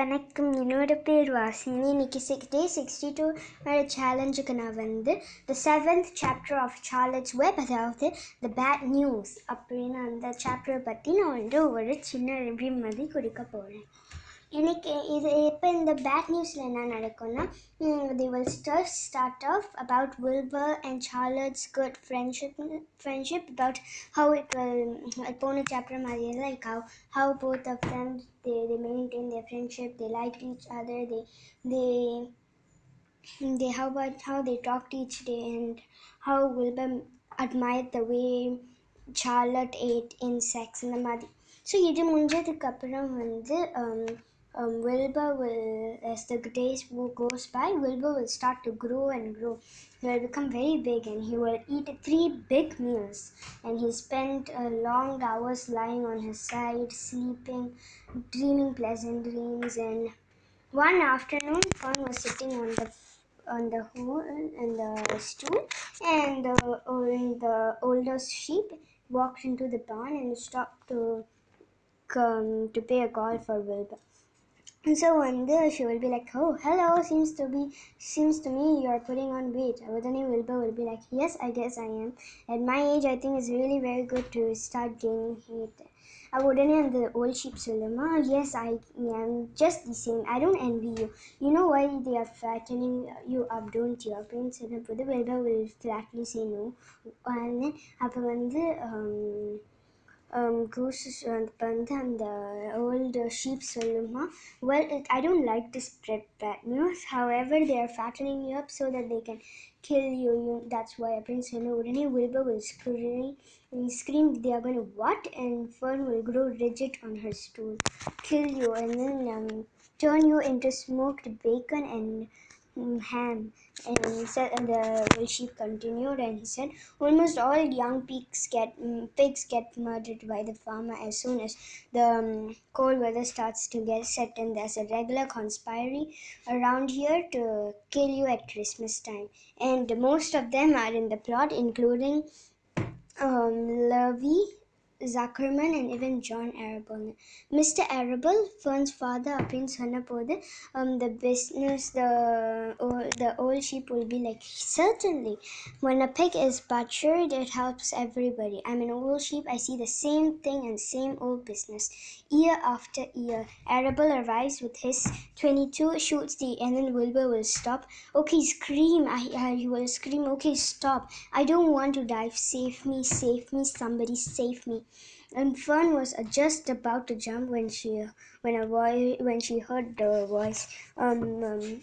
வணக்கம். என்னோட பேர் வாசினி. இன்னைக்கு சிக்ஸ் டே சிக்ஸ்டி டூ சேலஞ்சுக்கு நான் வந்து the seventh chapter of Charlotte's Web அதாவது த பேட் நியூஸ் அப்படின்னு அந்த சாப்டரை பற்றி நான் வந்து ஒரு சின்ன ரிவ்யூ மாதிரி கொடுக்க போகிறேன் எனக்கு இது இப்போ இந்த பேட் நியூஸில் என்ன நடக்கும்னா the will stirred start off about Wilbur and Charlotte's good friendship friendship about how it will போன சாப்டர் மாதிரி like how how both of them they, they maintain their friendship they liked each other they they they how about how they talked each day and how Wilbur admired the way Charlotte ate insects இந்த மாதிரி so இது முடிஞ்சதுக்கு அப்புறம் வந்து um, um, Wilbur will as the days goes by Wilbur will start to grow and grow. He will become very big and he will eat three big meals. And he spent uh, long hours lying on his side sleeping dreaming pleasant dreams. And one afternoon Fern was sitting on the on the hole in the stool and the, uh, the older sheep walked into the barn and stopped to come to pay a call for Wilbur. And so one day she will be like, Oh, hello, seems to be seems to me you're putting on weight. But then Wilbur will be like, Yes, I guess I am. At my age I think it's really very good to start gaining weight. அவ உடனே அந்த volt sheep சொல்லுமா S I am just the same I don't envy you you know why they are fattening you up don't you அப்படின்னு சொன்னபோது வெல்பா will flatly say no and then அப்போ வந்து um, goose and all the uh, old uh, sheep Suluma. Well, it, I don't like to spread bad news. However, they are fattening you up so that they can kill you. you that's why Prince Hanurani Wilbur will scream, and scream they are going to what? And Fern will grow rigid on her stool, kill you, and then um, turn you into smoked bacon and ham and he said and the sheep continued and he said almost all young pigs get mm, pigs get murdered by the farmer as soon as the um, cold weather starts to get set and there's a regular conspiracy around here to kill you at christmas time. And most of them are in the plot including um, Lurvy, Zuckerman and even John Arable. Mr. Arable, Fern's father, up in Sonapode, um, the business, the or, the old sheep will be like, certainly. When a pig is butchered, it helps everybody. I'm an old sheep, I see the same thing and same old business, year after year. Arable arrives with his 22, shoots the, and then Wilbur will stop. Okay, scream, I, I will scream, okay, stop. I don't want to die, save me, save me, somebody save me And Fern was uh, just about to jump when she when a voice when she heard the voice. Um, um,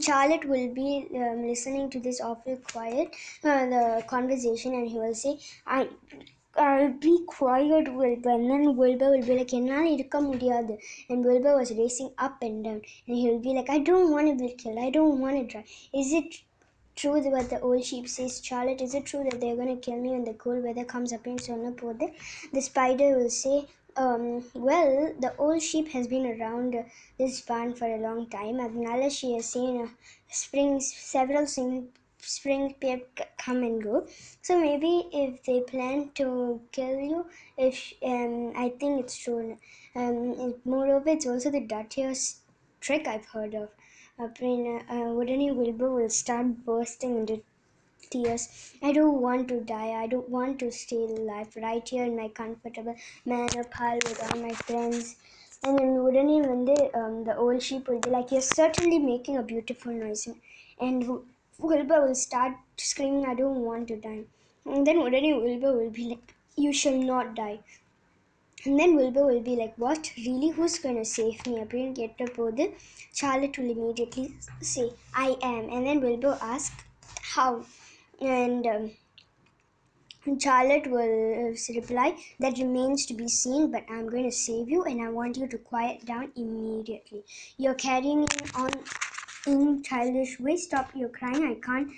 Charlotte will be um, listening to this awful quiet uh, the conversation, and he will say, "I." I'll be quiet, Wilbur. And then Wilbur will be like, என்னால் இருக்க முடியாது. And Wilbur was racing up and down. And he'll be like, I don't want to be killed. I don't want to die. Is it true what the old sheep says, Charlotte? Is it true that they're going to kill me when the cold weather comes up in Sonapode? The spider will say, um, well, the old sheep has been around this barn for a long time. Adnala, she has seen uh, springs, several spring, spring come and go. So maybe if they plan to kill you, if um, I think it's true. Um, moreover, it's also the dirtiest trick I've heard of. அப்படின்னு uh, உடனே Wilbur will start bursting into tears. I don't want to die. I don't want to stay alive right here in my comfortable manor pile with all my friends. And then உடனே வந்து um, the old sheep will be like, you're certainly making a beautiful noise. And Wi- Wilbur will start screaming, I don't want to die. And then உடனே Wilbur will be like, you shall not die. And then Wilbur will be like, What? Really? Who's gonna save me? Abrin Ketterpodil. Charlotte will immediately say, I am. And then Wilbur asks, How? And um, Charlotte will uh, reply, That remains to be seen, but I'm going to save you and I want you to quiet down immediately. You're carrying on in childish way. Stop your crying. I can't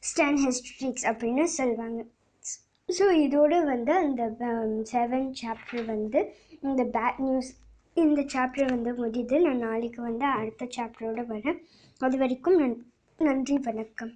stand his tricks. Aprina Silvana so இதோட வந்து அந்த um, seven chapter வந்து இந்த bad news இந்த chapter வந்து முடியுது. நான் நாளைக்கு வந்து அடுத்த சாப்டரோடு வரேன். அது வரைக்கும் நன் நன்றி வணக்கம்.